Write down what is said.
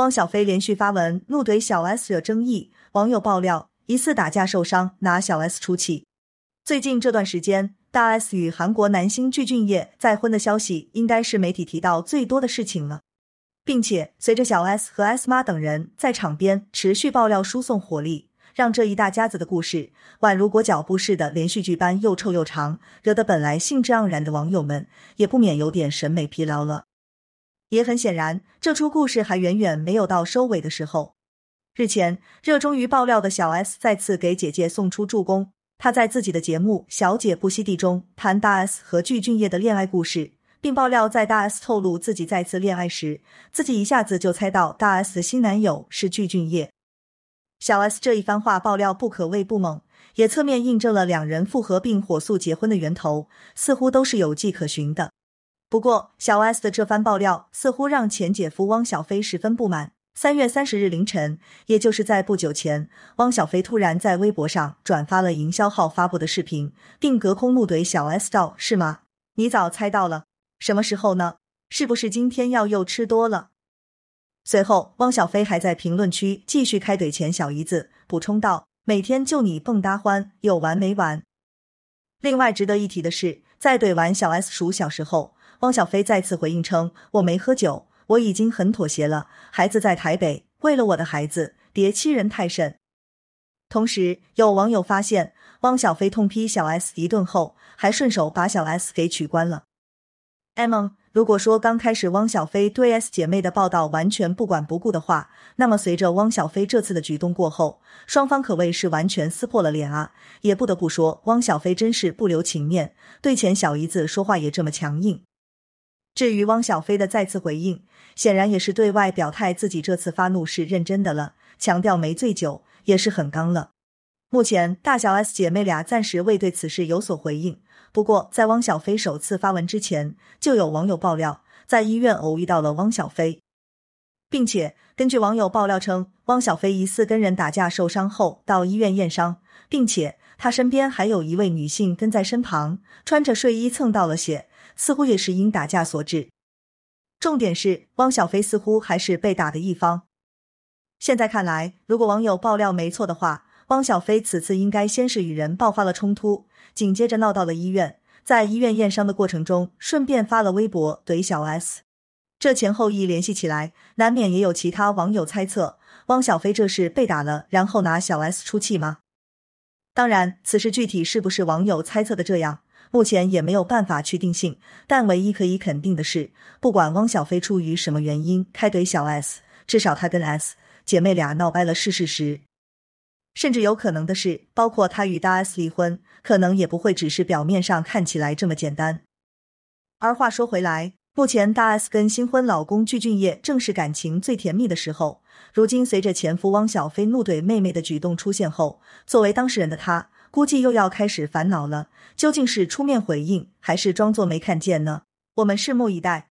汪小菲连续发文怒怼小 S 惹争议，网友爆料疑似打架受伤，拿小 S 出气。最近这段时间，大 S 与韩国男星具俊晔再婚的消息，应该是媒体提到最多的事情了。并且随着小 S 和 S 妈等人在场边持续爆料输送火力，让这一大家子的故事宛如裹脚布似的连续剧般又臭又长，惹得本来兴致盎然的网友们也不免有点审美疲劳了。也很显然，这出故事还远远没有到收尾的时候。日前，热衷于爆料的小 S 再次给姐姐送出助攻。她在自己的节目《小姐不吸地》中谈大 S 和具俊晔的恋爱故事，并爆料在大 S 透露自己再次恋爱时，自己一下子就猜到大 S 的新男友是具俊晔。小 S 这一番话爆料不可谓不猛，也侧面印证了两人复合并火速结婚的源头似乎都是有迹可循的。不过，小 S 的这番爆料似乎让前姐夫汪小菲十分不满。三月三十日凌晨，也就是在不久前，汪小菲突然在微博上转发了营销号发布的视频，并隔空怒怼小 S 道：“是吗？你早猜到了？什么时候呢？是不是今天药又吃多了？”随后，汪小菲还在评论区继续开怼前小姨子，补充道：“每天就你蹦哒欢，有完没完？”另外值得一提的是，在怼完小 S 数小时后，汪小菲再次回应称：“我没喝酒。”我已经很妥协了，孩子在台北，为了我的孩子，别欺人太甚。同时，有网友发现，汪小菲痛批小 S 一顿后，还顺手把小 S 给取关了。M，如果说刚开始汪小菲对 S 姐妹的报道完全不管不顾的话，那么随着汪小菲这次的举动过后，双方可谓是完全撕破了脸啊！也不得不说，汪小菲真是不留情面，对前小姨子说话也这么强硬。至于汪小菲的再次回应，显然也是对外表态自己这次发怒是认真的了，强调没醉酒，也是很刚了。目前大小 S 姐妹俩暂时未对此事有所回应。不过，在汪小菲首次发文之前，就有网友爆料在医院偶遇到了汪小菲，并且根据网友爆料称，汪小菲疑似跟人打架受伤后到医院验伤，并且他身边还有一位女性跟在身旁，穿着睡衣蹭到了血。似乎也是因打架所致。重点是汪小菲似乎还是被打的一方。现在看来，如果网友爆料没错的话，汪小菲此次应该先是与人爆发了冲突，紧接着闹到了医院，在医院验伤的过程中，顺便发了微博怼小 S。这前后一联系起来，难免也有其他网友猜测，汪小菲这是被打了，然后拿小 S 出气吗？当然，此事具体是不是网友猜测的这样？目前也没有办法去定性，但唯一可以肯定的是，不管汪小菲出于什么原因开怼小 S，至少他跟 S 姐妹俩闹掰了是事实。甚至有可能的是，包括他与大 S 离婚，可能也不会只是表面上看起来这么简单。而话说回来，目前大 S 跟新婚老公具俊晔正是感情最甜蜜的时候。如今随着前夫汪小菲怒怼妹妹的举动出现后，作为当事人的他。估计又要开始烦恼了，究竟是出面回应，还是装作没看见呢？我们拭目以待。